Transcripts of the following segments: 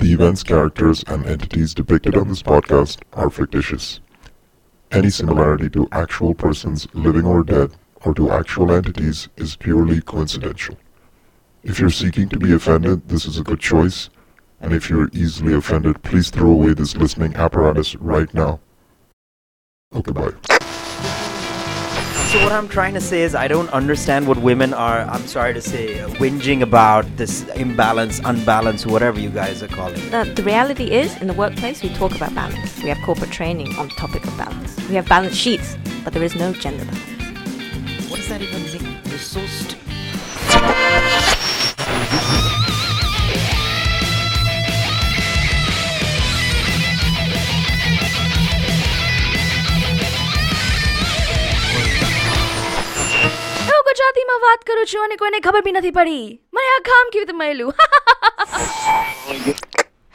The events, characters, and entities depicted on this podcast are fictitious. Any similarity to actual persons, living or dead, or to actual entities is purely coincidental. If you're seeking to be offended, this is a good choice. And if you're easily offended, please throw away this listening apparatus right now. Okay, bye. So what I'm trying to say is I don't understand what women are, I'm sorry to say, whinging about this imbalance, unbalance, whatever you guys are calling it. The, the reality is, in the workplace, we talk about balance. We have corporate training on the topic of balance. We have balance sheets, but there is no gender balance. What does that even mean? You're so stupid. વાત અને કોઈને ખબર બી નથી પડી મને આ કામ કેવી રીતે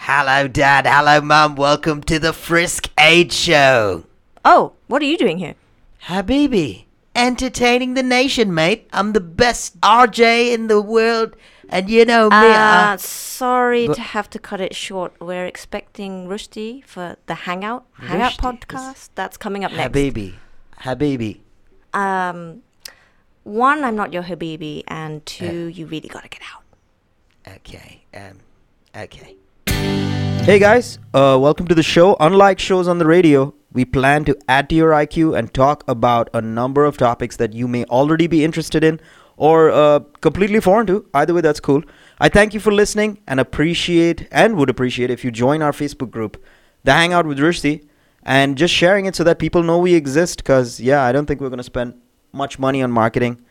Hello, Dad. Hello, Mum. Welcome to the Frisk Aid Show. Oh, what are you doing here? Habibi, entertaining the nation, mate. I'm the best RJ in the world, and you know me. Ah, uh, sorry but to have to cut it short. We're expecting Rushdi for the Hangout Hangout podcast. That's coming up next. Habibi, Habibi. Um, one, I'm not your habibi, and two, you really gotta get out. Okay. Um. Okay. Hey guys, uh, welcome to the show. Unlike shows on the radio, we plan to add to your IQ and talk about a number of topics that you may already be interested in or uh, completely foreign to. Either way, that's cool. I thank you for listening and appreciate and would appreciate if you join our Facebook group, The Hangout with Rushdi, and just sharing it so that people know we exist. Because yeah, I don't think we're gonna spend much money on marketing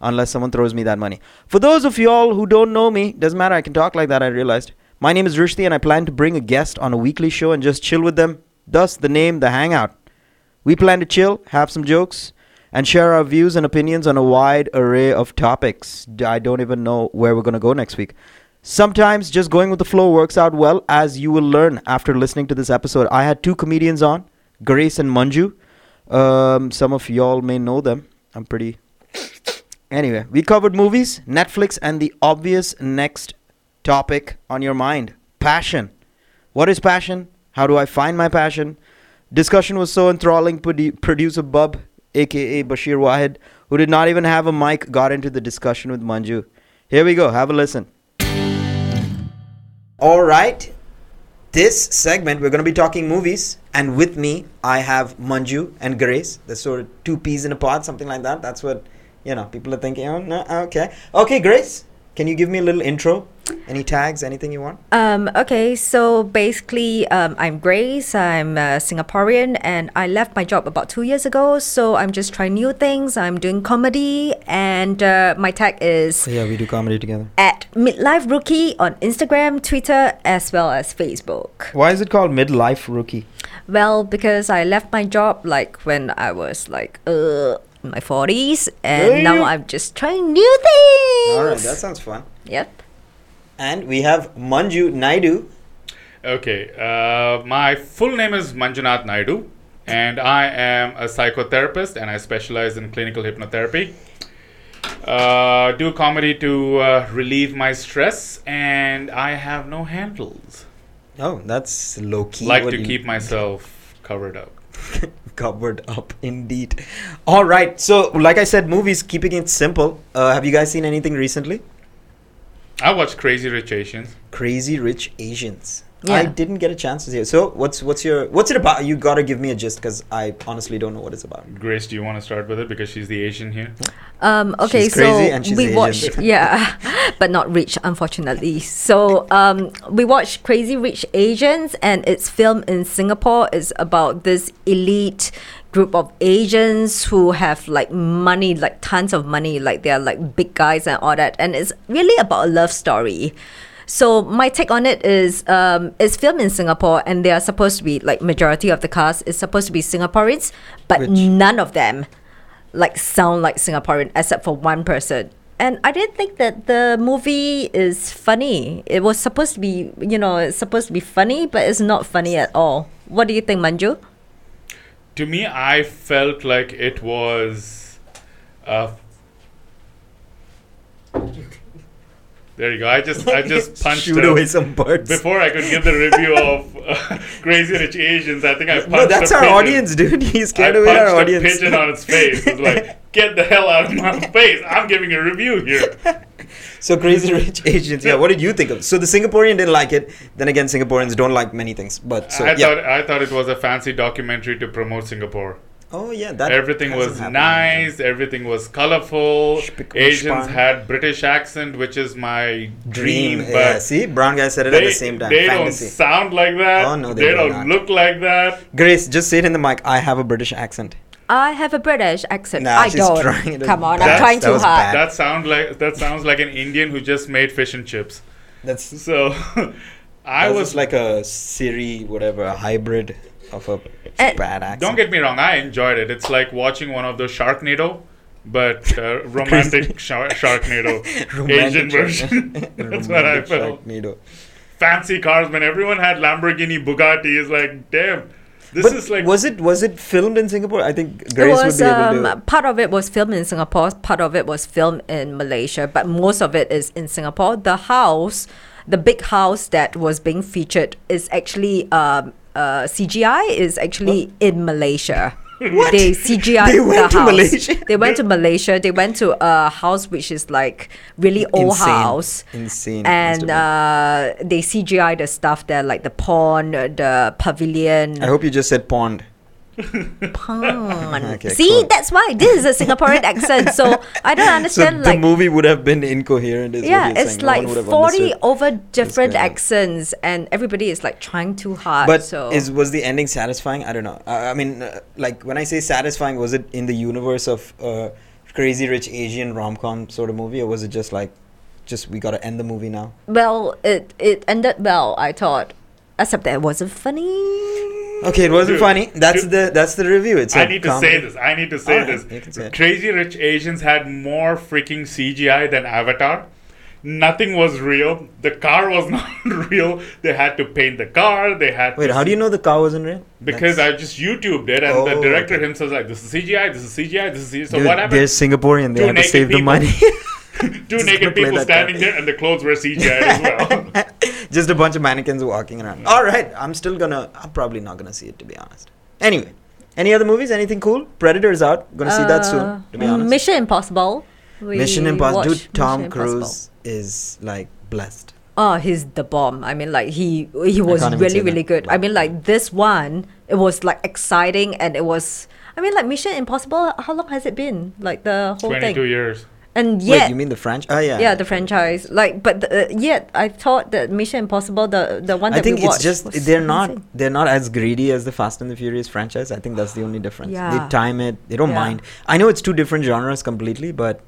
unless someone throws me that money. For those of y'all who don't know me, doesn't matter, I can talk like that, I realized. My name is Rushdi and I plan to bring a guest on a weekly show and just chill with them. Thus, the name, The Hangout. We plan to chill, have some jokes, and share our views and opinions on a wide array of topics. I don't even know where we're going to go next week. Sometimes just going with the flow works out well, as you will learn after listening to this episode. I had two comedians on, Grace and Manju. Um, some of y'all may know them. I'm pretty Anyway, we covered movies, Netflix, and the obvious next topic on your mind passion. What is passion? How do I find my passion? Discussion was so enthralling, produ- producer Bub, aka Bashir Wahid, who did not even have a mic, got into the discussion with Manju. Here we go, have a listen. All right, this segment we're going to be talking movies, and with me I have Manju and Grace. That's sort of two peas in a pod, something like that. That's what you know. People are thinking. Oh, no, okay, okay, Grace. Can you give me a little intro? Any tags? Anything you want? Um, okay, so basically, um, I'm Grace. I'm a Singaporean, and I left my job about two years ago. So I'm just trying new things. I'm doing comedy, and uh, my tag is yeah, we do comedy together. at midlife rookie on Instagram, Twitter, as well as Facebook. Why is it called midlife rookie? Well, because I left my job like when I was like uh in my forties, and now I'm just trying new things. All right, that sounds fun. Yep. And we have Manju Naidu. Okay, uh, my full name is Manjunath Naidu, and I am a psychotherapist and I specialize in clinical hypnotherapy. Uh, do comedy to uh, relieve my stress, and I have no handles. Oh, that's low key. like What to keep myself covered up. covered up indeed. All right. So, like I said, movies. Keeping it simple. Uh, have you guys seen anything recently? I watched Crazy Rich Asians. Crazy Rich Asians. Yeah. I didn't get a chance to see it. So, what's what's your what's it about? You gotta give me a gist because I honestly don't know what it's about. Grace, do you want to start with it because she's the Asian here? Um, okay, She's crazy so and she's we Asian. watched, yeah, but not rich, unfortunately. So um, we watched Crazy Rich Asians, and it's filmed in Singapore. It's about this elite group of Asians who have like money, like tons of money, like they're like big guys and all that, and it's really about a love story. So my take on it is, um, it's filmed in Singapore, and they are supposed to be like majority of the cast is supposed to be Singaporeans, but Which- none of them like sound like Singaporean except for one person. And I didn't think that the movie is funny. It was supposed to be, you know, it's supposed to be funny, but it's not funny at all. What do you think, Manju? To me, I felt like it was. Uh, There you go. I just I just punched shoot away some birds. before I could give the review of uh, Crazy Rich Asians. I think I punched no, that's our pigeon. audience, dude. He scared away our audience. a pigeon on its face. It's like, get the hell out of my face! I'm giving a review here. So crazy rich Asians. Yeah, what did you think of? So the Singaporean didn't like it. Then again, Singaporeans don't like many things. But so I yeah. thought I thought it was a fancy documentary to promote Singapore. oh yeah, that everything was happened. nice. Everything was colorful. Spick- Asians span. had British accent, which is my Dream. dream. yeah, see, brown guy said it at the same time. they Fantasy. don't sound like that. Oh, no, they they do don't not. look like that. Grace, just say it in the mic. I have a British accent. I have a British accent. Nah, I don't. trying it Come on, bad. I'm trying too hard. bad. That sound like that sounds like an Indian who just made fish and chips. That's So I that was like a Siri, whatever, a hybrid of a Eh, bad accent. Don't get me wrong, I enjoyed it. It's like watching one of those Sharknado, but uh, romantic shar- Sharknado, Asian version. That's what I felt. Sharknado. Fancy cars, man. Everyone had Lamborghini, Bugatti. It's like, damn, this But is like. was it was it filmed in Singapore? I think It Grace was would be able um, to. part of it was filmed in Singapore, part of it was filmed in Malaysia, but most of it is in Singapore. The house, the big house that was being featured is actually um, uh, CGI is actually in Malaysia. What? They CGI They went the to house. Malaysia? They went to Malaysia. They went to a house which is like really old Insane. house. Insane. And uh, they CGI the stuff there, like the pond, the pavilion. I hope you just said pond. Pond. Okay, See, cool. that's why this is a Singaporean accent. So I don't understand. So the like, movie would have been incoherent. Is yeah, it's saying. Like have forty over different accents, and everybody is like trying too hard. But so is was the ending satisfying? I don't know. Uh, I mean, uh, like when I say satisfying, was it in the universe of uh, Crazy Rich Asian rom com sort of movie, or was it just like, just we got to end the movie now? well, it it ended well. I thought, except that it wasn't funny. Okay, it wasn't Dude, funny. That's dude, the that's the review. It's I need to say this. I need to say can this. say. Crazy Rich Asians had more freaking CGI than Avatar. Nothing was real. The car was not real. They had to paint the car. They had Wait, how do you know the car wasn't real? Because That's- I just YouTubed it, and the Oh, director okay. himself was like, "This is CGI. This is CGI. This is CGI." So Dude, what they're happened? Singaporean. They Two have to save the money. Two naked people standing there, and the clothes were CGI as well. Just a bunch of mannequins walking around. All right, I'm still gonna. I'm probably not gonna see it to be honest. Anyway, any other movies? Anything cool? Predator's out. Gonna see that soon. To be Uh, honest. Mission Impossible. We Mission Impossible. Dude, Tom Mission Impossible. Cruise is like blessed. Oh, he's the bomb. I mean, like he he was really really good. I mean, like this one, it was like exciting and it was. I mean, like Mission Impossible. How long has it been? Like the whole Twenty-two thing. years. And Wait, you mean the French? Oh yeah. yeah, the franchise. Like, but the, uh, yet I thought that Mission Impossible, the the one that I think we it's watched, just they're not they're not as greedy as the Fast and the Furious franchise. I think that's the only difference. Yeah. They time it. They don't Yeah. mind. I know it's two different genres completely, but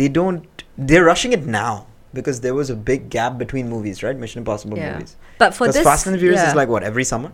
they don't. They're rushing it now because there was a big gap between movies, right? Mission Impossible Yeah. movies. But for this, Fast and the Furious yeah. is like what every summer.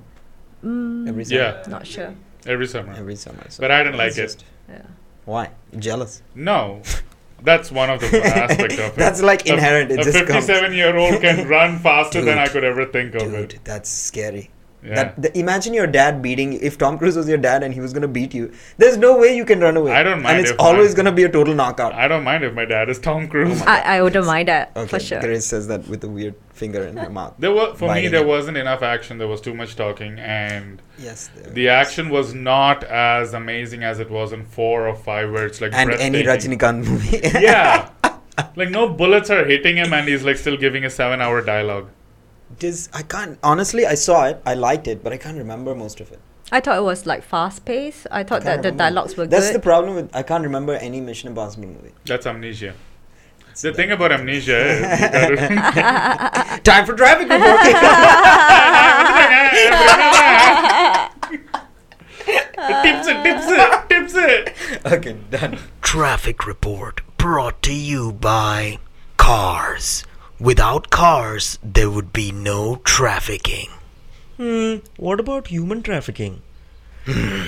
Mm, Every summer. Yeah, not sure. every summer. Every summer. So But I didn't like it's it. Yeah. Why? Jealous. No, that's one of the aspects of it. That's like A- inherent. It a just comes. fifty-seven-year-old can run faster than I could ever think of Dude, it. that's scary. Yeah. That, the, imagine your dad beating. If Tom Cruise was your dad and he was gonna beat you, there's no way you can run away. I don't mind And it's if always my- gonna be a total knockout. I don't mind if my dad is Tom Cruise. I, I wouldn't mind that Okay, for sure. Grace says that with a weird finger in her mouth. There was for me there it. wasn't enough action. There was too much talking, and Yes. the is. action was not as amazing as it was in four or five, where it's like and any breathtaking. Rajinikanth movie. yeah. Like no bullets are hitting him, and he's like still giving a seven-hour dialogue. This I can't honestly. I saw it. I liked it, but I can't remember most of it. I thought it was like fast paced. I I thought can't that the dialogues were good. That's the problem with. I can't remember any Mission Impossible movie. That's amnesia. The thing about amnesia is Time for traffic report. tips it, tips it, tips it. okay, done. Traffic report brought to you by Cars. Without cars, there would be no trafficking. Hmm, what about human trafficking? Hmm.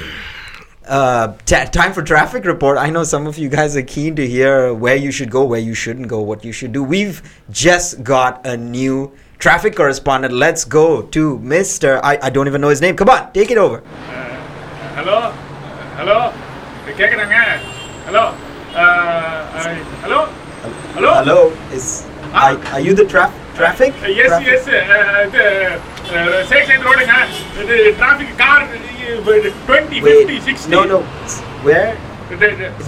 uh, t- time for traffic report. I know some of you guys are keen to hear where you should go, where you shouldn't go, what you should do. We've just got a new traffic correspondent. Let's go to Mr. I, I don't even know his name. Come on, take it over. Uh, hello? Uh, hello? Hello? Uh, I, hello? Hello? Hello? Is are, are you the traffic? Uh, yes, traffic? yes. Uh, the uh, side lane road, uh, the traffic car, uh, 20, Wait, 50, 60. No, no. Where?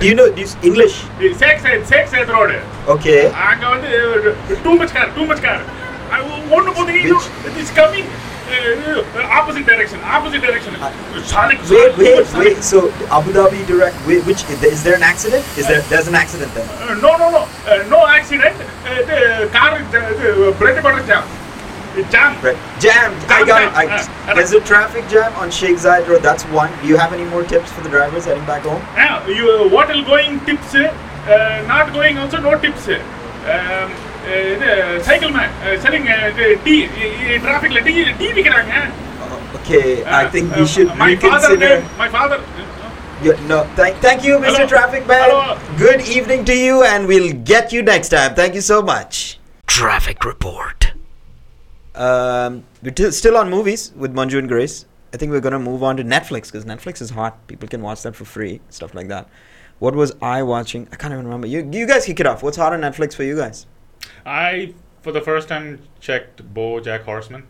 do you know this English? Sex and sex and road. Okay. I got uh, too much car, too much car. I want to go there. This coming opposite direction, opposite direction. Wait, wait, wait. So Abu Dhabi direct. Wait, which is there an accident? Is there? Uh, there's an accident there. Uh, no, no, no, uh, no accident. Uh, the car, the, uh, the bread jam. Jam. Right. Jam. I got jam. it. I, uh, there's a traffic jam on Sheikh Zayed Road. That's one. Do you have any more tips for the drivers heading back home? Yeah. You uh, are going tips. not going also no tips. Um, இது cycle man selling tea டிராஃபிக்ல tea tea விக்கிறாங்க Uh, okay. I think we should my father reconsider. my father Yeah, no, thank, thank you, Mr. Hello. Traffic Man. Hello. Good evening to you, and we'll get you next time. Thank you so much. Traffic report. Um, we're t- still on movies with Manju and Grace. I think we're gonna move on to Netflix because Netflix is hot. People can watch that for free, stuff like that. What was I watching? I can't even remember. You, you guys kick it off. What's hot on Netflix for you guys? I for the first time checked BoJack Horseman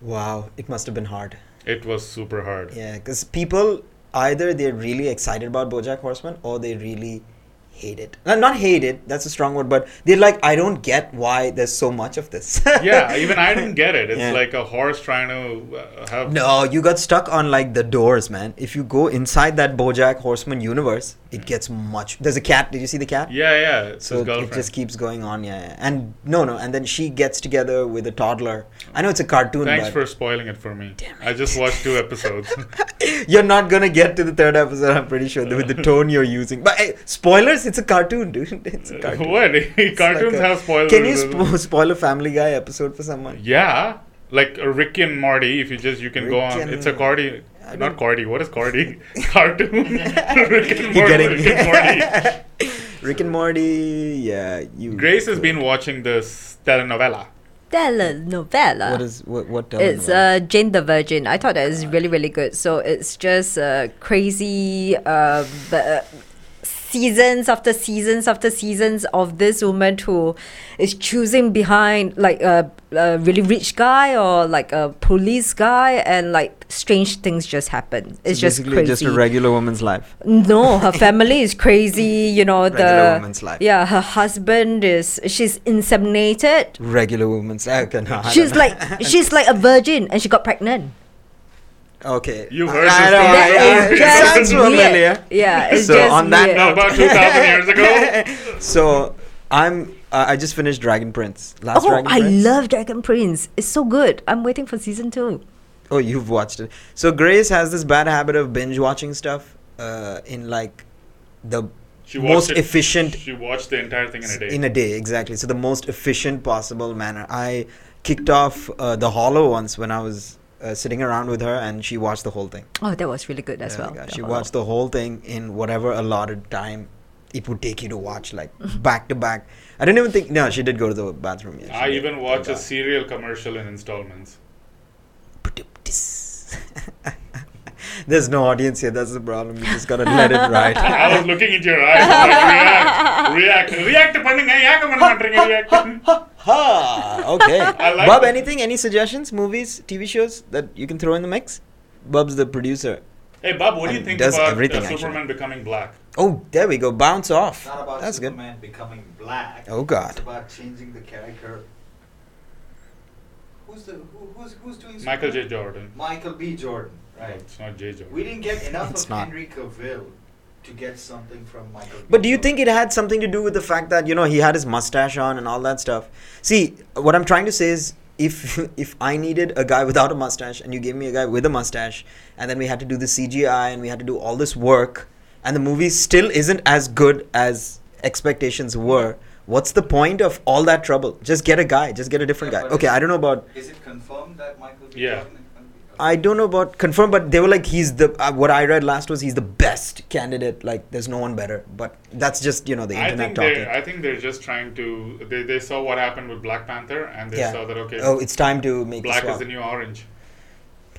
Wow, it must have been hard. it was super hard Yeah, because people either they're really excited about BoJack Horseman or they really hate it. Uh, not hate it. That's a strong word, but they're like, I don't get why there's so much of this. yeah even I didn't get it it's Yeah. like a horse trying to uh, have No, you got stuck on like the doors, man. If you go inside that BoJack Horseman universe, it gets much. There's a cat. Did you see the cat? yeah yeah it's So it just keeps going on, yeah, yeah. And no, no, and then she gets together with a toddler. I know it's a cartoon, Thanks but for spoiling it for me. I just watched two episodes. you're not gonna get to the third episode. I'm pretty sure with the tone you're using. But hey, spoilers, it's a cartoon, dude. It's a cartoon. what? It's Cartoons like a- have spoilers. Can you spo- spoil a Family Guy episode for someone? yeah, like uh, Rick and Morty. If you just you can go on. and- It's a Cordy. I Not don't- Cordy. What is Cordy? Cartoon. Rick and You're Morty. getting Rick and Morty. Rick and Morty. Yeah, you. Grace has been watching this telenovela. telenovela. What is what? What? It's telenovela? uh, Jane the Virgin. I thought that was really, really good. So it's just uh, crazy uh, b- uh, seasons after seasons after seasons of this woman who is choosing behind like a, a really rich guy or like a police guy, and like strange things just happen. It's just basically crazy. just a regular woman's life. No, her family is crazy. You know Regular the woman's life. yeah. Her husband is she's inseminated. Regular woman's. Okay, no, She's like she's like a virgin, and she got pregnant. Okay. You've I- heard I this know, story. I- I- That is it sounds familiar. Yeah, it's So just on that weird. No, about 2,000 years ago. So I'm. Uh, I just finished Dragon Prince. Last Oh, Dragon I Prince. love Dragon Prince. It's so good. I'm waiting for season two. Oh, you've watched it. So Grace has this bad habit of binge watching stuff. Uh, in like the She most it- efficient She watched the entire thing in a day. in a day exactly so the most efficient possible manner i kicked off uh, the hollow once when i was uh, sitting around with her and she watched the whole thing Oh, that was really good as Yeah, well. yeah, she Hollow. watched the whole thing in whatever allotted time it would take you to watch like back to back i didn't even think no she did go to the bathroom yeah, I even watched a serial commercial in installments. There's no audience here. That's the problem. You just gotta let it ride. I was looking into your eyes. Like, react, react, react. react. ha. Okay. Like Bob, anything? Any suggestions? Movies, TV shows that you can throw in the mix? Bob's the producer. Hey, Bob, what do you think does about uh, everything, uh, Superman actually. becoming black? Oh, there we go. Bounce off. It's not about That's Superman good. becoming black. Oh God. It's about changing the character Who's the who, who's who's doing Michael J. Jordan. Michael B. Jordan. Right. It's not J. Jordan. We didn't get enough It's of not. Henry Cavill to get something from Michael. B. But do you think it had something to do with the fact that you know he had his mustache on and all that stuff? See, what I'm trying to say is, if if I needed a guy without a mustache and you gave me a guy with a mustache, and then we had to do the CGI and we had to do all this work, and the movie still isn't as good as expectations were. What's the point of all that trouble? Just get a guy. Just get a different Yeah, guy. Okay, I don't know about Is it confirmed that Michael B. Yeah. Jordan is going to be? I don't know about confirmed, but they were like he's the. Uh, what I read last was he's the best candidate. Like there's no one better. But that's just you know the I internet think talking. I think they're just trying to they, they saw what happened with Black Panther and they Yeah. saw that okay oh, it's time to make black is the new orange.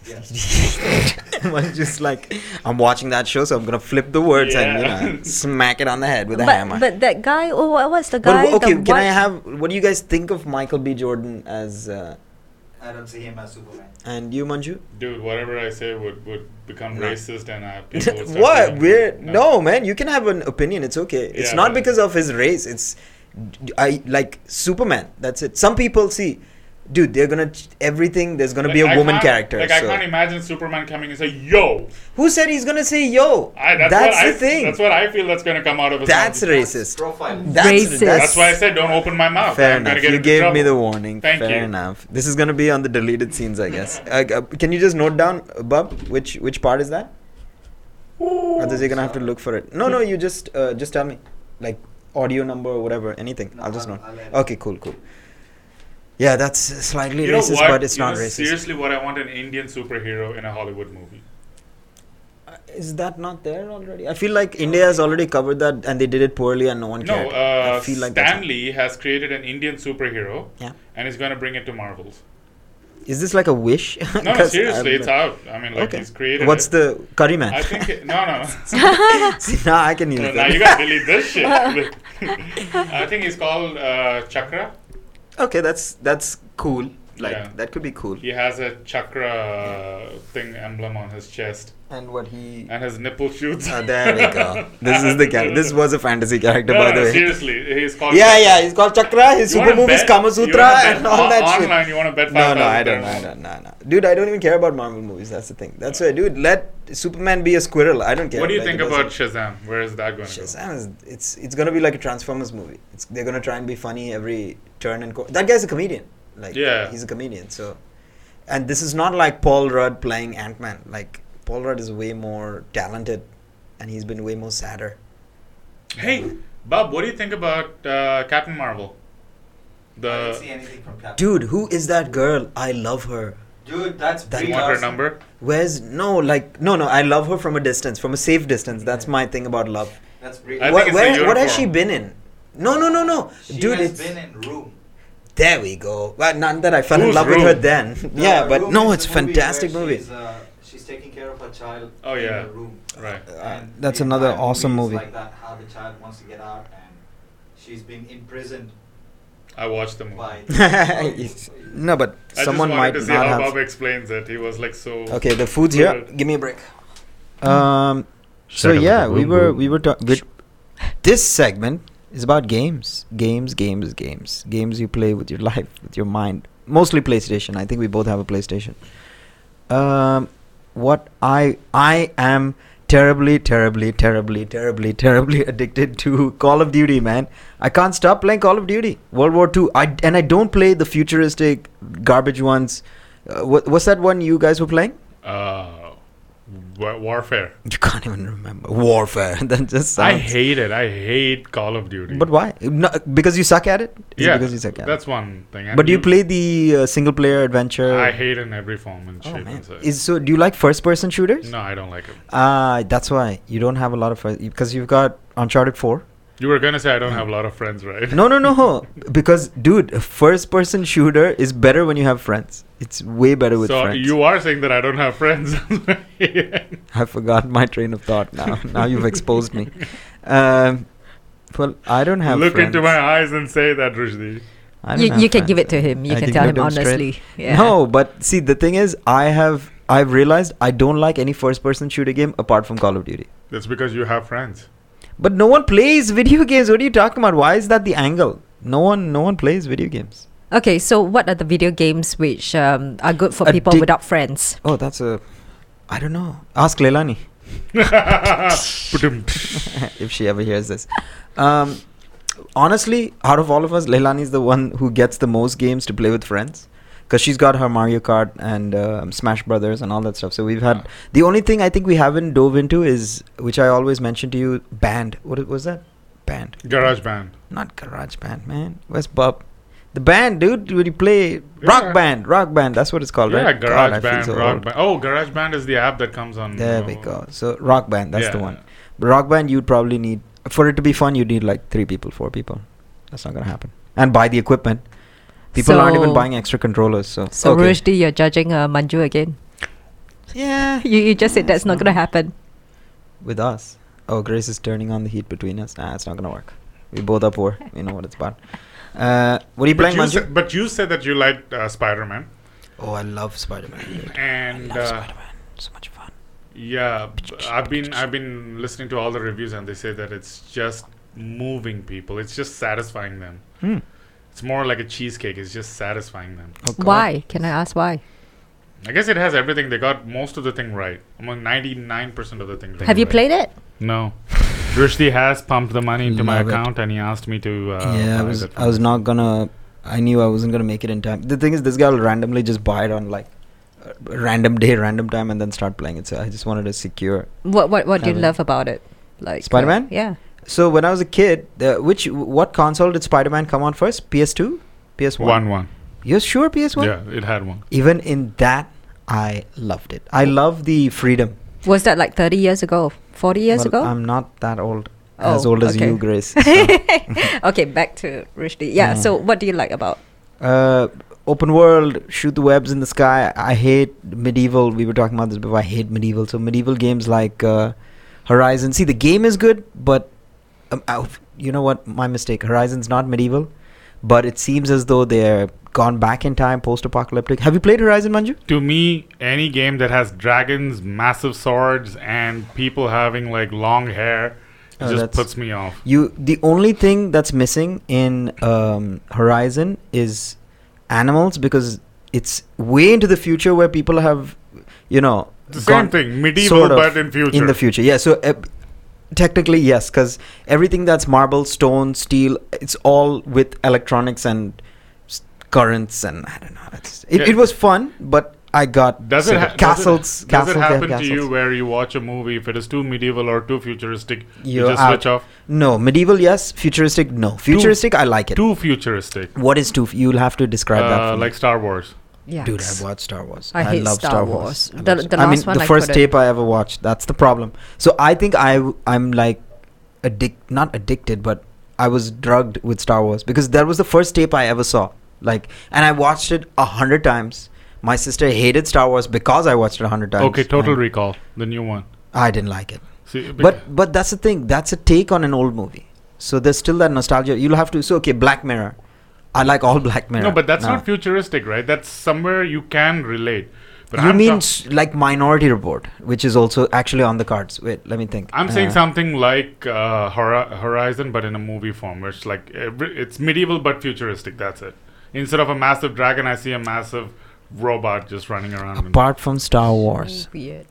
Yes. just like, I'm watching that show, so I'm gonna flip the words and you know smack it on the head with a but, hammer. but that guy, oh, what- what's the guy? w- okay, the can I have? What do you guys think of Michael B. Jordan as? Uh, I don't see him as Superman. and you, Manju? Dude, whatever I say would, would become No. racist and uh, people would start what killing me. weird? No, man, you can have an opinion. It's okay. It's Yeah, not because of his race. It's I like Superman. That's it. Some people see, dude, they're gonna ch- everything. There's gonna Like, be a I woman character. Like I can't imagine Superman coming and say, "Yo." Who said he's gonna say yo? I, that's, that's what the I, thing. That's what I feel that's going to come out of his That's mouth. racist. Profile. That's, Racist. That's why I said don't open my mouth. Fair I'm enough. get You into gave me the warning. Thank Fair you. enough. This is gonna be on the deleted scenes, I guess. Uh, uh, can you just note down, uh, Bub, which which part is that? Otherwise, you're gonna have to look for it. No, no, you just uh, just tell me, like audio number or whatever, anything. No, I'll just I'll- note. I'll. Okay, cool, cool. Yeah, that's slightly You know racist, what? but it's You not know, racist. Seriously, what I want an Indian superhero in a Hollywood movie. Uh, Is that not there already? I feel like India has already covered that, and they did it poorly, and no one No, cared. I uh, feel like Stan that's Lee has created an Indian superhero, Yeah. and he's going to bring it to Marvels. Is this like a wish? No, no, 'Cause seriously, I'm it's out. I mean, like okay. he's created. What's it. the curry man? I think it, no, no. See, now I can use no that. now you got to delete this shit. I think he's called uh, Chakra. Okay, that's that's cool. Like Yeah. that could be cool. He has a chakra uh, thing emblem on his chest, And what he and his nipple shoots. Ah, there we go. This is the character. This was a fantasy character, No, by no, the way. seriously, he's called. Yeah, yeah. He's called Chakra. His You super wanna move is bet- Kama Sutra and all on- that shit. Online, you want to bet No, no, I don't. there. No, no, no, no. Dude, I don't even care about Marvel movies. That's the thing. That's why, dude. Let Superman be a squirrel. I don't care. What do you Like, think about Shazam? Where is that going to go? Shazam? Is, it's it's gonna be like a Transformers movie. It's they're gonna try and be funny every turn and co- that guy's a comedian. Like Yeah. he's a comedian. So, and this is not like Paul Rudd playing Ant Man. Like Paul Rudd is way more talented, and he's been way more sadder. Hey, Bob, what do you think about uh, Captain Marvel? I The didn't see anything from Captain. Dude, who is that girl? I love her. Dude, that's That you want her number? Where's no like no no? I love her from a distance, from a safe distance. That's my thing about love. That's Brie. I What, think it's the where, what has she been in? No no no no, she dude. has It's been in Room. There we go. Well, not that I fell in Whose love with her then. The yeah, but Room no, it's the movie fantastic where movie. She's, uh, she's taking care of her child. Oh, in yeah. room. Right. Uh, And that's another awesome movie is. Like that, how the child wants to get out, and she's been imprisoned I watched the movie. by. no, but I someone just wanted might to see not how have. Bob explains it. He was like so. Okay, the food's here. Give me a break. Um. So yeah, we were we were talking. This segment is about games, games, games, games, games you play with your life, with your mind. Mostly PlayStation. I think we both have a PlayStation. Um, what I I am terribly, terribly, terribly, terribly, terribly addicted to Call of Duty, man. I can't stop playing Call of Duty. World War Two. I and I don't play the futuristic garbage ones. Uh, what, what's that one you guys were playing? Uh, wa- warfare. You can't even remember. Warfare. that just I hate it. I hate Call of Duty. But why? No, because you suck at it. Is it yeah, because you suck at that's it. one thing. And But do you play the uh, single player adventure? I hate in every form and Oh shape man. and. Is so? Do you like first person shooters? No, I don't like them. Ah, that's why you don't have a lot of first because you've got Uncharted Four. You were gonna say I don't have a lot of friends, right? No, no, no. because dude, a first person shooter is better when you have friends. It's way better with so friends. So you are saying that I don't have friends. I forgot my train of thought now. now you've exposed me. Um, well, I don't have. Look friends. into my eyes and say that, Rushdi. I You, have you can give it to him. You I can can tell him it to him straight. honestly. Yeah. No, but see, the thing is, I have I've realized I don't like any first-person shooter game apart from Call of Duty. That's because you have friends. But no one plays video games. What are you talking about? Why is that the angle? No one, no one plays video games. Okay, so what are the video games which um, are good for people without friends? Oh, that's a. I don't know. Ask Leilani Ba-dum. if she ever hears this. Um, honestly, out of all of us, Leilani is the one who gets the most games to play with friends. Because she's got her Mario Kart and um Smash Brothers and all that stuff. So we've had the only thing I think we haven't dove into is which I always mention to you, band. What was that? Band. Garage band. Not garage band, man. Where's Bob? The band, dude. When you play rock band, rock band. That's what it's called, yeah, right? Yeah, garage God, band, so rock old. band. Oh, garage band is the app that comes on. There we uh, go. So rock band, that's the one. But rock band, you'd probably need for it to be fun. You'd need like three people, four people. That's not gonna happen. And buy the equipment. People aren't even buying extra controllers. So, So okay. Rushdi, you're judging uh, Manju again. Yeah. You, you just said that's not going to happen. With us. Oh, Grace is turning on the heat between us. Nah, it's not gonna work. We both are poor. We know what it's about. Uh, what are you But playing, you, Manju? said, but you said that you liked uh, Spider Man. oh, I love Spider-Man. And I love uh, Spider-Man. So much fun. Yeah, b- I've been I've been listening to all the reviews and they say that it's just moving people. It's just satisfying them. Hmm. It's more like a cheesecake. It's just satisfying them. Oh, Why? Can I ask why? I guess it has everything. They got most of the thing right. Among ninety nine percent of the thing. Have you right. played it? No. Rushdi has pumped the money into my Love it. account and he asked me to. Uh, yeah, I was. I was not gonna. I knew I wasn't gonna make it in time. The thing is, this guy will randomly just buy it on like random day, random time, and then start playing it. So I just wanted to secure. What what what do you love about it? Like uh, Spider-Man? yeah. So when I was a kid, the, which what console did Spider-Man come on first? PS2, PS1. One one. You're sure PS1? Yeah, it had one. Even in that, I loved it. I love the freedom. Was that like 30 years ago? 40 years Well, ago? I'm not that old. As Oh, old as okay. you, Grace. so. okay, back to Rushdi. Yeah, Yeah. so what do you like about? uh, open world, shoot the webs in the sky. I hate medieval. We were talking about this before. I hate medieval. So medieval games like uh, Horizon. See, the game is good, but um, uh, you know what? My mistake. Horizon's not medieval, but it seems as though they're gone back in time, post-apocalyptic. Have you played Horizon, Manju? To me, any game that has dragons, massive swords, and people having like long hair Oh, just puts me off. You. The only thing that's missing in um, Horizon is animals because it's way into the future where people have, you know, The same thing, medieval sort of but in future. in the future yeah so uh, technically yes because everything that's marble stone steel it's all with electronics and currents and i don't know it's, it, Yeah. it was fun but i got Does it, ha- castles does it, castles does it happen to you where you watch a movie if it is too medieval or too futuristic, you You're just out. switch off? no medieval yes futuristic no futuristic i like it Too futuristic. what is too f- you'll have to describe that Uh, for me. like Star Wars. Yeah. Dude, I watched Star Wars. I hate love Star Wars. I, The- the Star- I mean, last one the I first couldn't. tape I ever watched. That's the problem. So I think I w- I'm like addic not addicted, but I was drugged with Star Wars because that was the first tape I ever saw. Like, and I watched it a hundred times. My sister hated Star Wars because I watched it a hundred times. Okay, Total Recall, the new one. I didn't like it. See, But but that's the thing. That's a take on an old movie. So there's still that nostalgia. You'll have to. So okay, Black Mirror. I like all Black Mirror. no, but that's now. not futuristic, right? That's somewhere you can relate. But you I'm mean ta- like Minority Report, which is also actually on the cards. Wait, let me think. I'm saying Uh, something like uh, Horizon, but in a movie form, where it's like every, it's medieval but futuristic. That's it. Instead of a massive dragon, I see a massive robot just running around. and- Apart from Star Wars, Weird.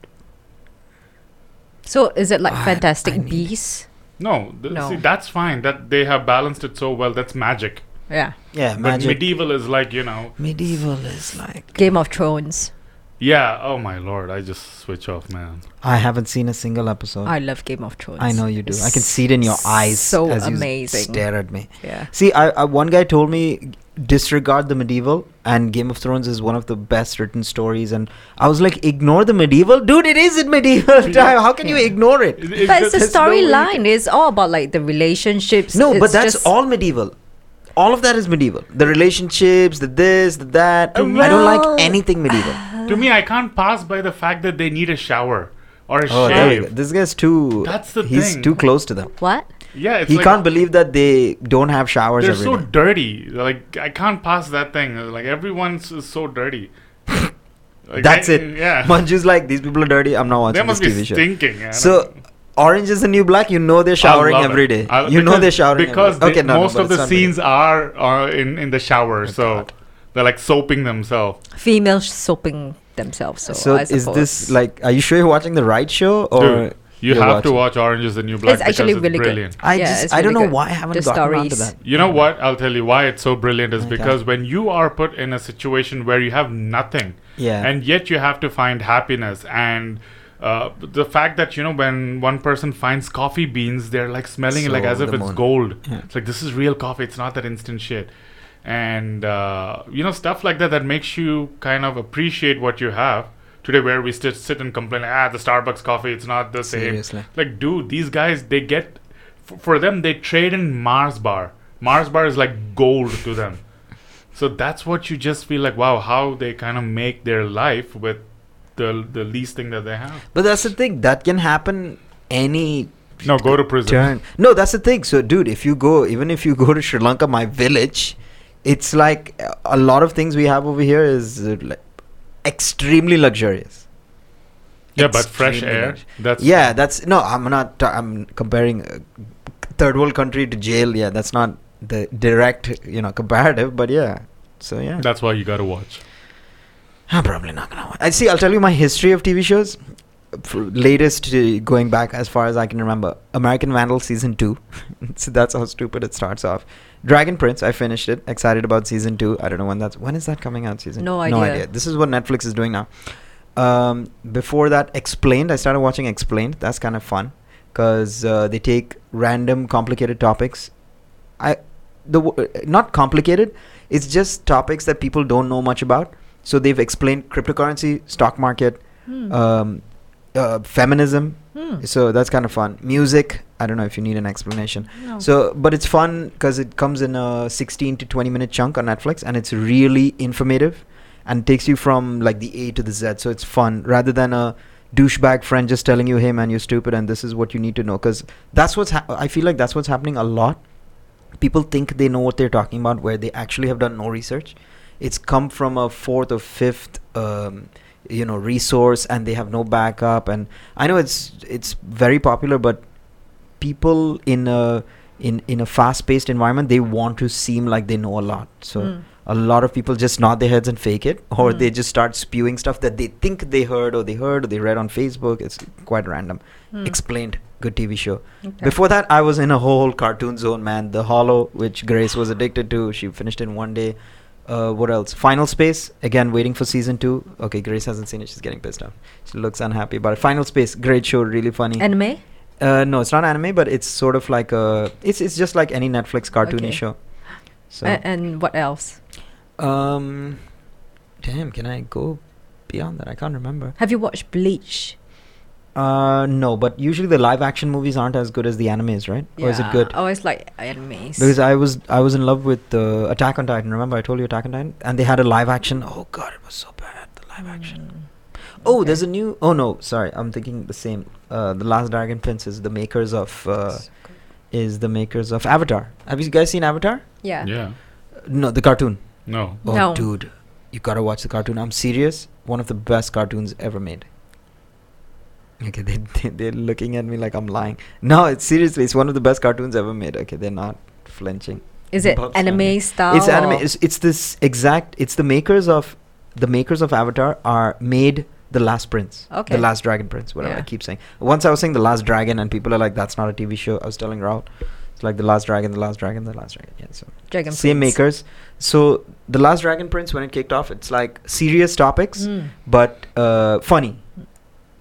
So is it like I- Fantastic I need- Beasts? no, th- No. see that's fine. That they have balanced it so well. That's magic. Yeah. yeah, But medieval is like you know, medieval is like Game of Thrones. yeah. Oh my lord, I just switch off, man. I haven't seen a single episode. I love Game of Thrones. I know you do. I can see it in your eyes So as you amazing. stare at me. Yeah. See, I, I one guy told me disregard the medieval, and Game of Thrones is one of the best written stories. And I was like, ignore the medieval, dude. It is in medieval time. How can you ignore it? It- it- But it's the there's no storyline. It's all about like the relationships. No, but that's just- all medieval. All of that is medieval. The relationships, the this, the that. To I don't like anything uh, medieval. to me, I can't pass by the fact that they need a shower or a Oh, there we go. shave. This guy's too. That's the he's thing. too close to them. What? Yeah, it's he like, can't believe that they don't have showers They're every so day. dirty. Like I can't pass that thing. Like everyone's is so dirty. Like, That's I- it. Yeah. Manju's like, these people are dirty. I'm not they watching this must be TV show. stinking. yeah. So, Orange is the New Black. You know they're showering love every it. day. I- you know they're showering because every they- Okay, no, no, most but of the it's not scenes are uh, in in the shower, so God. they're like soaping themselves. Female soaping themselves. So, So, I is this like? Are you sure you're watching the right show or? Dude, you you're have to watch Orange is the New Black. It's actually because really good. brilliant. I Yeah, just I don't really know good. why I haven't The gotten onto stories. that. You know what? I'll tell you why it's so brilliant is Okay. because when you are put in a situation where you have nothing, Yeah. and yet you have to find happiness and uh, the fact that you know when one person finds coffee beans they're like smelling it like as if it's gold. Yeah. it's like this is real coffee. It's not that instant shit. And uh, you know stuff like that that makes you kind of appreciate what you have. Today where we sit, sit and complain ah the starbucks coffee it's not the same. Seriously. like dude these guys they get f- for them they trade in mars bar. Mars bar is like gold to them. So that's what you just feel like wow how they kind of make their life with the the least thing that they have. But that's the thing. That can happen any No, go to prison. turn. No, that's the thing. So, dude, if you go, even if you go to Sri Lanka, my village, it's like a lot of things we have over here is uh, like extremely luxurious. Yeah, but fresh air. That's Yeah, that's no. I'm not. I'm comparing uh, third world country to jail. Yeah, that's not the direct, you know, comparative. But yeah. So yeah. That's why you got to watch. I'm probably not gonna watch. I see. I'll tell you my history of TV shows. For latest, uh, going back as far as I can remember, American Vandal season two. so that's how stupid it starts off. Dragon Prince. I finished it. Excited about season two. I don't know when that's when is that coming out. Season. No idea. No idea. idea. This is what Netflix is doing now. Um, before that, Explained. I started watching Explained. That's kind of fun because uh, they take random, complicated topics. I the w- uh, not complicated. It's just topics that people don't know much about. So they've explained cryptocurrency, stock market, Hmm. um, uh, feminism. Hmm. So that's kind of fun. Music. I don't know if you need an explanation. No. So, but it's fun because it comes in a 16 to 20 minute chunk on Netflix, and it's really informative, and takes you from like the A to the Z. So it's fun rather than a douchebag friend just telling you, "Hey man, you're stupid, and this is what you need to know." Because that's what's ha- I feel like that's what's happening a lot. People think they know what they're talking about, where they actually have done no research. It's come from a fourth or fifth. Um, you know resource and they have no backup and i know it's it's very popular but people in a in in a fast paced environment they want to seem like they know a lot so Hmm. a lot of people just nod their heads and fake it or Mm. they just start spewing stuff that they think they heard or they heard or they read on facebook it's quite random Hmm. explained good tv show Okay. before that i was in a whole cartoon zone man the hollow which grace was addicted to she finished in one day uh, what else final space again waiting for season two okay grace hasn't seen it she's getting pissed off she looks unhappy it final space great show really funny Anime? uh, no, it's not anime, but it's sort of like a. It's it's just like any Netflix cartoony Okay. show. So, A- and what else? um, damn, can I go beyond that? I can't remember. Have you watched Bleach? Uh, no, but usually the live action movies aren't as good as the animes, right? Or is it Yeah, good? I always like animes. Because I was I was in love with uh, Attack on Titan. Remember I told you Attack on Titan, and they had a live action. Oh god, it was so bad. The live action. Mm. Oh, Okay. there's a new. Oh no, sorry, I'm thinking the same. Uh, the Last Dragon Prince is the makers of uh, is the makers of Avatar. Have you guys seen Avatar? Yeah. Yeah. No, the cartoon. No. Oh, No. dude, you gotta watch the cartoon. I'm serious. One of the best cartoons ever made. Okay, they, they they're looking at me like I'm lying. No, it's seriously, it's one of the best cartoons ever made. Okay, they're not flinching. Is it Bob's anime Anime. style? it's anime. It's, it's this exact. It's the makers of the makers of Avatar are made the Last Prince. Okay. The Last Dragon Prince. Whatever I keep saying. Once I was saying the Last Dragon, and people are like, "That's not a TV show." I was telling Raul, it's like the Last Dragon, the Last Dragon, the Last Dragon. Yeah. So Dragon same Prince. makers. So the Last Dragon Prince, when it kicked off, it's like serious topics, Mm. but uh, funny.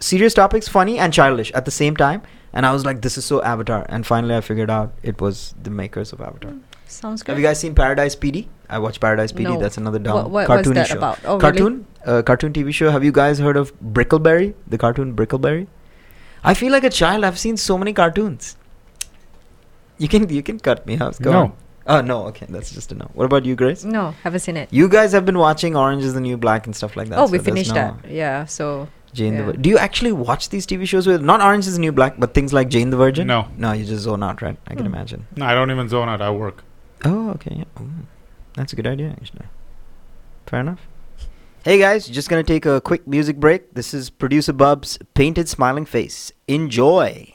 Serious topics, funny and childish at the same time. And I was like, this is so Avatar. And finally, I figured out it was the makers of Avatar. Sounds good. Have you guys seen Paradise PD? I watched Paradise PD. No. That's another dumb What, what was cartoony that show. about? Oh, really? cartoon, uh, cartoon TV show. Have you guys heard of Brickleberry? The cartoon Brickleberry. I feel like a child. I've seen so many cartoons. You can you can cut me off. Go No. on. Oh no. Okay, that's just a no. What about you, Grace? No, haven't seen it. You guys have been watching Orange is the New Black and stuff like that. oh, so we finished no that. Yeah. So Jane the yeah. Vir- Do you actually watch these TV shows with not Orange is the New Black, but things like Jane the Virgin? No. No, you just zone out, right? I can Hmm. imagine. No, I don't even zone out. I work. Oh, okay. Yeah. Ooh, that's a good idea, actually. Fair enough. Hey guys, just gonna take a quick music break. This is producer Bub's Painted Smiling Face. Enjoy.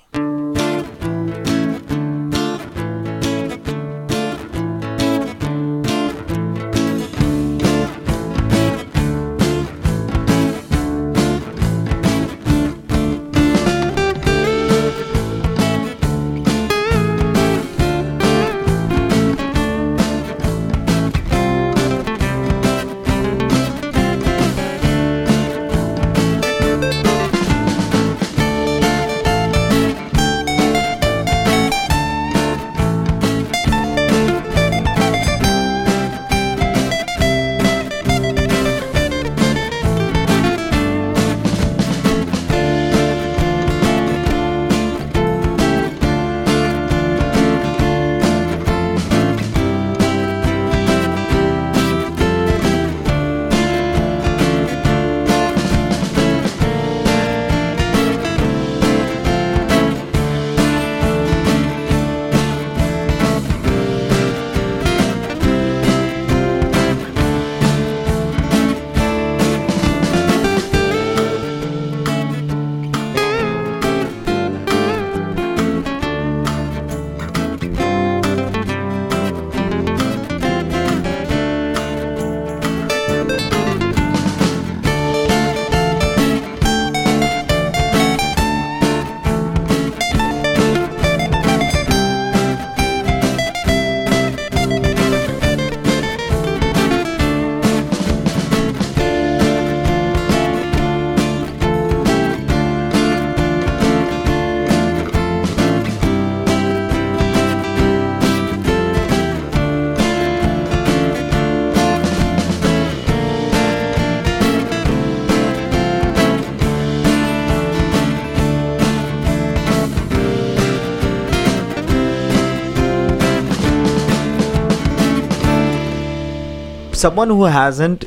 Someone who hasn't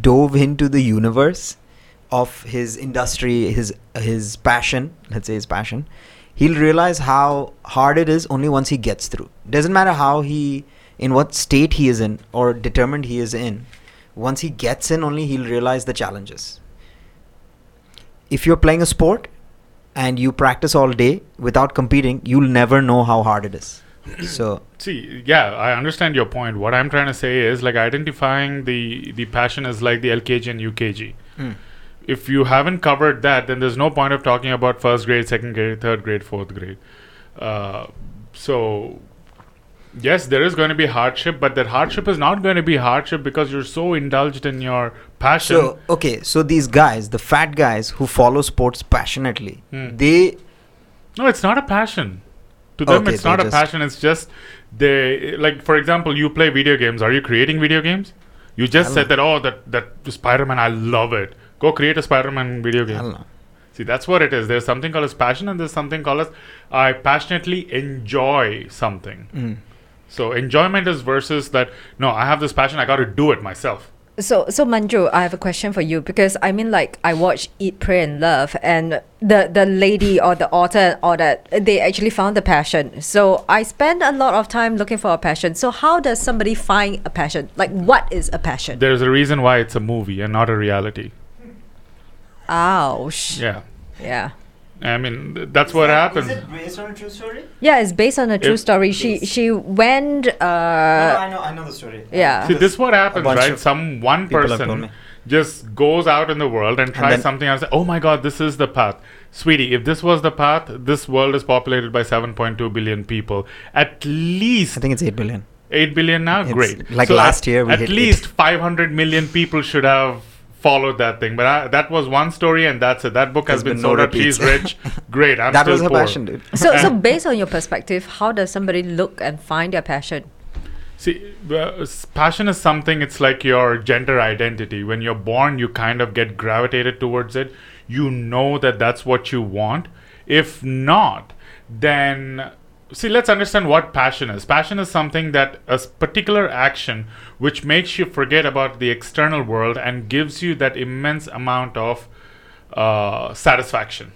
dove into the universe of his industry, his his passion, let's say his passion, he'll realize how hard it is only once he gets through. Doesn't matter how he, in what state he is in or determined he is in. Once he gets in, only he'll realize the challenges. If you're playing a sport and you practice all day without competing, you'll never know how hard it is. So See, yeah, I understand your point. What I'm trying to say is like identifying the the passion is like the LKG and UKG. Mm. If you haven't covered that, then there's no point of talking about first grade, second grade, third grade, fourth grade. Uh, so, yes, there is going to be hardship, but that hardship is not going to be hardship because you're so indulged in your passion. So okay, so these guys, the fat guys who follow sports passionately, Hmm. they No, it's not a passion. To them, Okay, it's not a passion. It's just they like. For example, you play video games. Are you creating video games? You just said that. Oh, that that Spider-Man. I love it. Go create a Spider-Man video game. know. See, that's what it is. There's something called as passion, and there's something called as I passionately enjoy something. Mm. So enjoyment is versus that. No, I have this passion. I got to do it myself. So, so Manju, I have a question for you because I mean, like, I watch Eat, Pray, and Love, and the the lady or the author all that, they actually found the passion. So, I spend a lot of time looking for a passion. So, how does somebody find a passion? Like, what is a passion? There's a reason why it's a movie and not a reality. Ouch. Yeah, Yeah. I mean th- that's what happens. based on a true story? Yeah, it's based on a true If- story. She she went. Uh, I know, I know the story. yeah. See, this is what happens, right? Some one people have told person just goes out in the world and tries then- something else. Oh my God, this is the path, sweetie. If this was the path, this world is populated by 7.2 billion people. At least I think it's eight billion. 8 billion now. It's Great. like So last at, year we at hit eight. least 500 million people should have followed that thing. But I, that was one story, and that's it. That book has There's been been no sold out. She's rich. Great. I'm that still was her poor. passion, dude. So, so based on your perspective, how does somebody look and find their passion? See, uh, passion is something, it's like your gender identity. When you're born, you kind of get gravitated towards it. You know that that's what you want. If not, then. See, let's understand what passion is. Passion is something that a particular action which makes you forget about the external world and gives you that immense amount of uh, satisfaction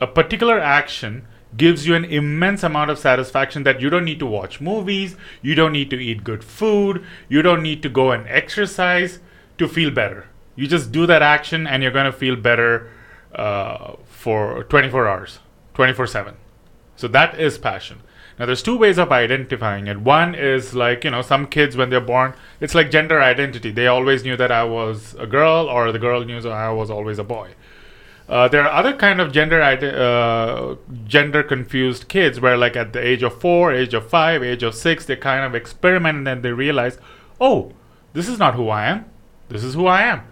a particular action gives you an immense amount of satisfaction that you don't need to watch movies, you don't need to eat good food, you don't need to go and exercise to feel better. You just do that action and you're going to feel better uh, for 24 hours, 24 7. So that is passion. Now, there's two ways of identifying it. One is like, you know, some kids when they're born, it's like gender identity. They always knew that I was a girl, or the girl knew that I was always a boy. Uh, there are other kind of gender uh, gender confused kids where like at the age of four, age of five, age of six, they kind of experiment and then they realize, oh, this is not who I am. This is who I am.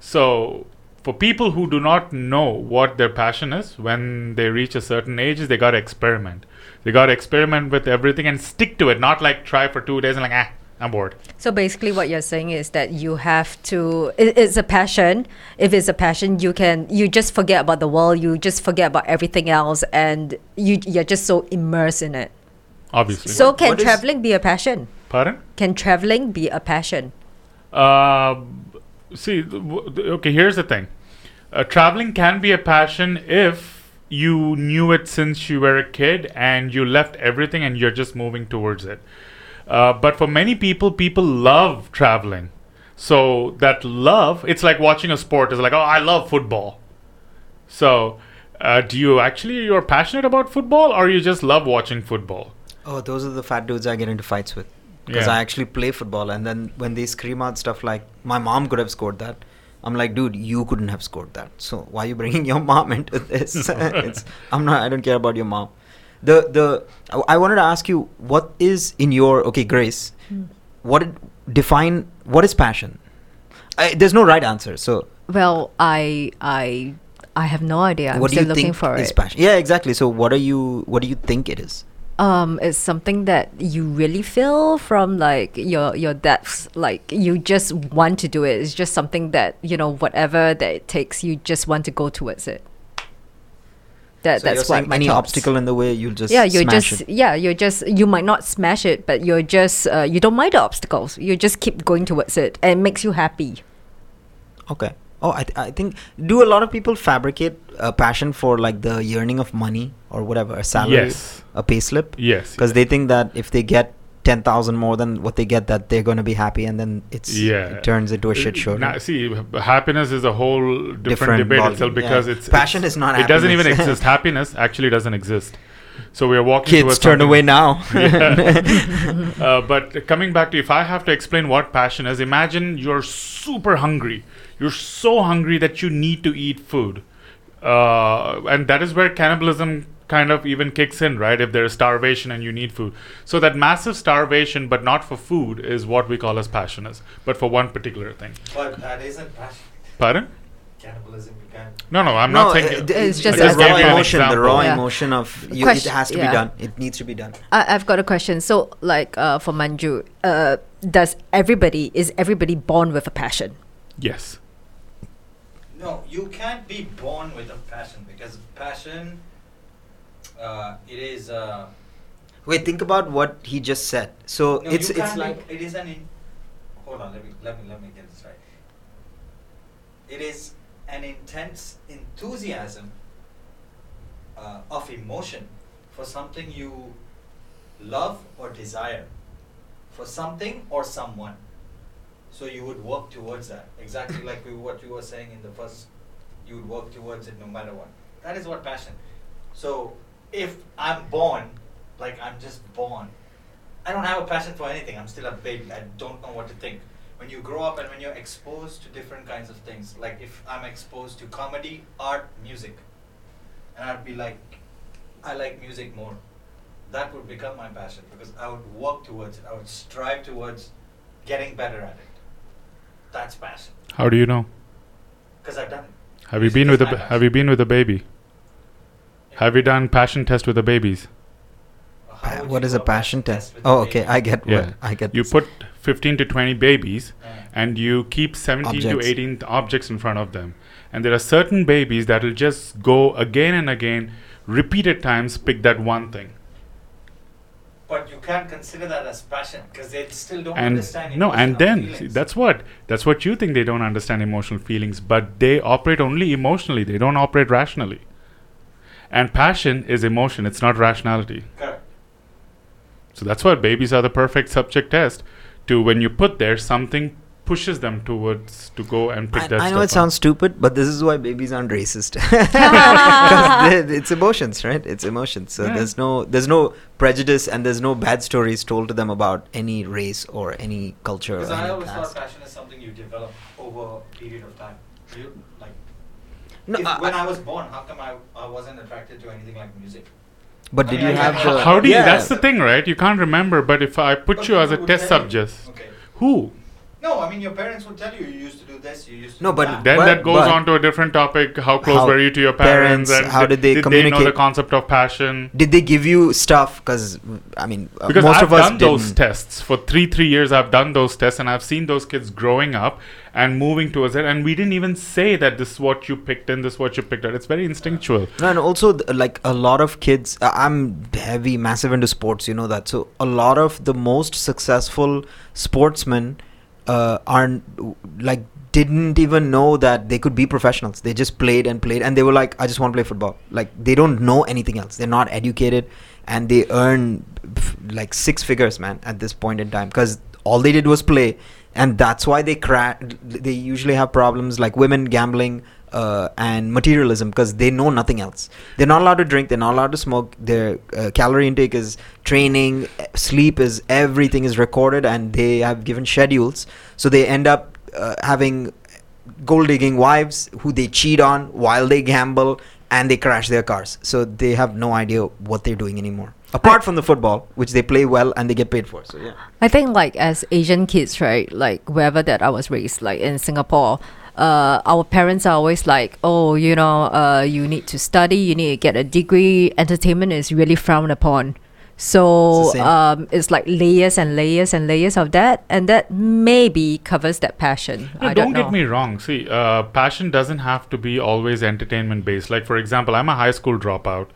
So for people who do not know what their passion is, when they reach a certain age, they got to experiment. They got to experiment with everything and stick to it, not like try for two days and like, ah, I'm bored. So basically, what you're saying is that you have to. It, it's a passion. If it's a passion, you can. You just forget about the world. You just forget about everything else, and you you're just so immersed in it. Obviously. So can what is- traveling be a passion? Pardon? Can traveling be a passion? Uh, see, th- w- th- okay, here's the thing. Uh, traveling can be a passion if you knew it since you were a kid and you left everything and you're just moving towards it. Uh, but for many people, people love traveling. So that love, it's like watching a sport. It's like, oh, I love football. So, uh, do you actually you're passionate about football, or you just love watching football? Oh, those are the fat dudes I get into fights with. Because Yeah. I actually play football, and then when they scream out stuff like "My mom could have scored that," I'm like, "Dude, you couldn't have scored that. So why are you bringing your mom into this?" it's I'm not. I don't care about your mom. The the I- I wanted to ask you what is in your okay, Grace. Hmm. What it, define what is passion? I, there's no right answer. So Well, I I I have no idea. I'm what do still you looking think for is it. passion? Yeah, exactly. So what are you? What do you think it is? Um it's something that you really feel from like your your depths like you just want to do it it's just something that you know whatever that it takes you just want to go towards it That So that's what any thoughts. obstacle in the way, you'll just yeah you're smash just it. yeah you're just you might not smash it but you're just uh, you don't mind the obstacles you just keep going towards it and it makes you happy Okay. Oh, I, th- I think do a lot of people fabricate a passion for like the yearning of money or whatever a salary, Yes. a payslip, Yes. because they think that if they get ten thousand more than what they get, that they're going to be happy, and then it's Yeah. it turns into a shit show. Now, see, happiness is a whole different, Different debate ballgame, itself yeah. because it's Passion it's- is not It doesn't even exist. Happiness actually doesn't exist. So we are walking. Kids turn away now. Uh, but coming back to if I have to explain what passion is, imagine you're super hungry. You're so hungry that you need to eat food. Uh, and that is where cannibalism kind of even kicks in, right? If there is starvation and you need food. So that massive starvation, but not for food, is what we call as passion is, but for one particular thing. But that isn't passion. Pardon? Cannibalism, you. No, no, I'm no, not saying. uh, it- It's it- just the raw emotion, the raw Yeah. emotion of you, it has to yeah. be done. It needs to be done. I, I've got a question so like uh, for manju uh, does everybody is everybody born with a passion yes. No, you can't be born with a passion because passion, uh, it is. Uh, Wait, think about what he just said. So no, it's it's like it is an. In, hold on, let me let me let me get this right. It is an intense enthusiasm uh, of emotion for something you love or desire, for something or someone. So you would work towards that exactly like we, what you were saying in the first. You would work towards it no matter what. That is what passion. So if I'm born, like I'm just born, I don't have a passion for anything. I'm still a baby. I don't know what to think. When you grow up and when you're exposed to different kinds of things, like if I'm exposed to comedy, art, music, and I'd be like, I like music more. That would become my passion because I would work towards it. I would strive towards getting better at it. That's passion How do you know? because I've done it. Have you been with a my ba- passion. Have you been with a baby? Have you done passion test with the babies? How Pa- would what you is do a passion test? with Oh, okay. I get Yeah. what I get. You this. put 15 to 20 babies Uh, and you keep 17 to 18 objects in front of them. And there are certain babies that will just go again and again, repeated times, pick that one thing. But you can't consider that as passion because they still don't and understand. no and then see, that's what that's what you think they don't understand emotional feelings but they operate only emotionally they don't operate rationally and passion is emotion it's not rationality correct. so that's why babies are the perfect subject test to when you put there something pushes them towards to go and pick I, that I know it up. sounds stupid, but this is why babies aren't racist. It's emotions, right? It's emotions. So Yeah. there's no there's no prejudice and there's no bad stories told to them about any race or any culture. Or Because I always caste. thought passion is something you develop over a period of time. You like No, if, I- when I- I was born, how come I, I wasn't attracted to anything like music? but I did mean, you I have the? how do you yeah. that's the thing right you can't remember but if i put But you as a test subject Okay. who No, I mean your parents would tell you you used to do this, you used to No, do but that. then But- that goes but- on to a different topic how close How were you to your parents, parents, and how did they did they know the concept of passion Did they give you stuff? Because I mean, uh, because most I've of us done those didn't. tests for three three years. I've done those tests, and I've seen those kids growing up and moving towards it. And we didn't even say that this is what you picked and this is what you picked out. It's very instinctual. No, and also th- like a lot of kids. Uh, I'm heavy, massive into sports. You know that. So a lot of the most successful sportsmen uh, aren't like didn't even know that they could be professionals. They just played and played, and they were like, "I just want to play football." Like they don't know anything else. They're not educated, and they earn like six figures, man, at this point in time because all they did was play, and that's why they cra- They usually have problems like women gambling uh, and materialism because they know nothing else. They're not allowed to drink. They're not allowed to smoke. Their uh, calorie intake is training, sleep is everything is recorded, and they have given schedules. So they end up uh, having gold digging wives who they cheat on while they gamble and they crash their cars. So they have no idea what they're doing anymore. Apart from the football, which they play well and they get paid for. So yeah. I think like as Asian kids, right? Like wherever that I was raised, like in Singapore, uh, our parents are always like, oh, you know, uh, you need to study, you need to get a degree. Entertainment is really frowned upon. So It's um, it's like layers and layers and layers of that, and that maybe covers that passion. No, I don't don't, know. get me wrong. See, uh, passion doesn't have to be always entertainment based. Like, for example, I'm a high school dropout.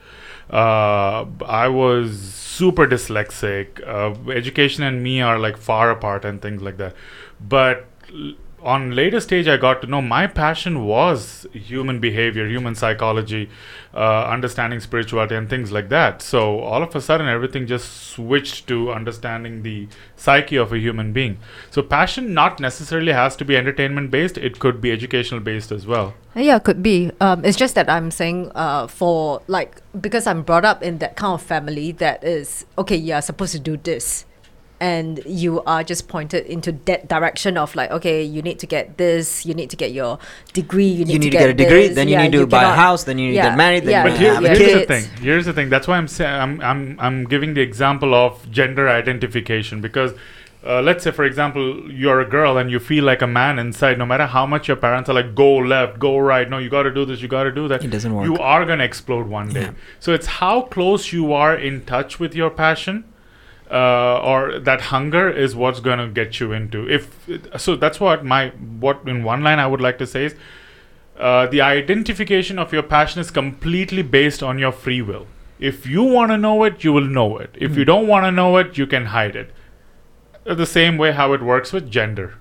Uh, I was super dyslexic. Uh, education and me are like far apart and things like that. But l- on later stage, I got to know my passion was human behavior, human psychology, uh, understanding spirituality, and things like that. So all of a sudden, everything just switched to understanding the psyche of a human being. So passion not necessarily has to be entertainment based; it could be educational based as well. Yeah, could be. Um, it's just that I'm saying, uh, for like because I'm brought up in that kind of family that is okay. You're supposed to do this, and you are just pointed into that direction of like, okay, you need to get this, you need to get your degree, you need, you need to, to get a degree, this. then you Yeah, need to buy a house, then you need to get married, then yeah, you But need here, to yeah, have a here's kid. the thing. Here's the thing. That's why I'm saying I'm I'm I'm giving the example of gender identification because. Uh, let's say, for example, you're a girl and you feel like a man inside. No matter how much your parents are like, "Go left, go right," no, you got to do this, you got to do that. It doesn't work. You are gonna explode one day. Yeah. So it's how close you are in touch with your passion, uh, or that hunger is what's gonna get you into. If so, that's what my what in one line I would like to say is uh, the identification of your passion is completely based on your free will. If you want to know it, you will know it. If you don't want to know it, you can hide it. Uh, The same way how it works with gender.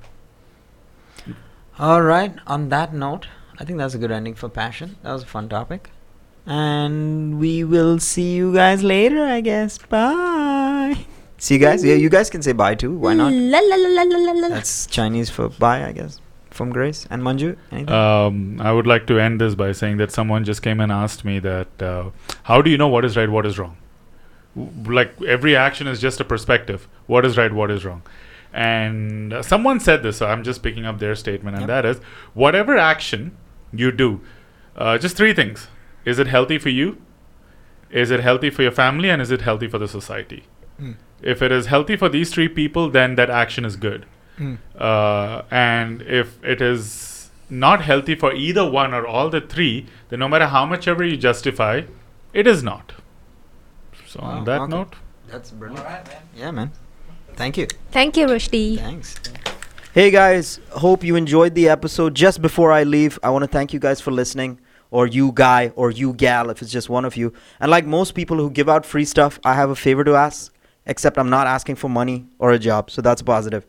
All right. On that note, I think that's a good ending for passion. That was a fun topic. And we will see you guys later, I guess. Bye. See you guys. Yeah, you guys can say bye too. Why not? La, la, la, la, la, la, la. That's Chinese for bye, I guess. From Grace and Manju. Anything? Um, I would like to end this by saying that someone just came and asked me that uh, how do you know what is right, what is wrong? W- Like every action is just a perspective. What is right, what is wrong? And uh, someone said this, so I'm just picking up their statement, and Yep. that is whatever action you do, uh, just three things: is it healthy for you? Is it healthy for your family? And is it healthy for the society? Mm. If it is healthy for these three people, then that action is good Mm. uh, and if it is not healthy for either one or all the three, then no matter how much ever you justify, it is not. So Wow, on that okay. note, That's All brilliant. right, man. Yeah, man. Thank you. Thank you, Rushdi. Thanks. Hey guys, hope you enjoyed the episode. Just before I leave, I want to thank you guys for listening, or you guy, or you gal, if it's just one of you. And like most people who give out free stuff, I have a favor to ask, except I'm not asking for money or a job, so that's positive.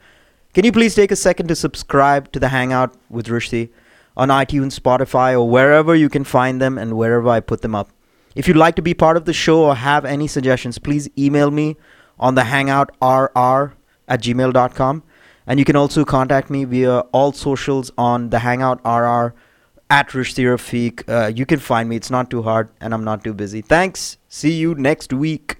Can you please take a second to subscribe to the Hangout with Rushdi on iTunes, Spotify, or wherever you can find them and wherever I put them up? If you'd like to be part of the show or have any suggestions, please email me on the hangout hangoutrr at gmail.com. And you can also contact me via all socials on the Hangout RR at Rushdi Rafeek. Uh, you can find me. It's not too hard and I'm not too busy. Thanks. See you next week.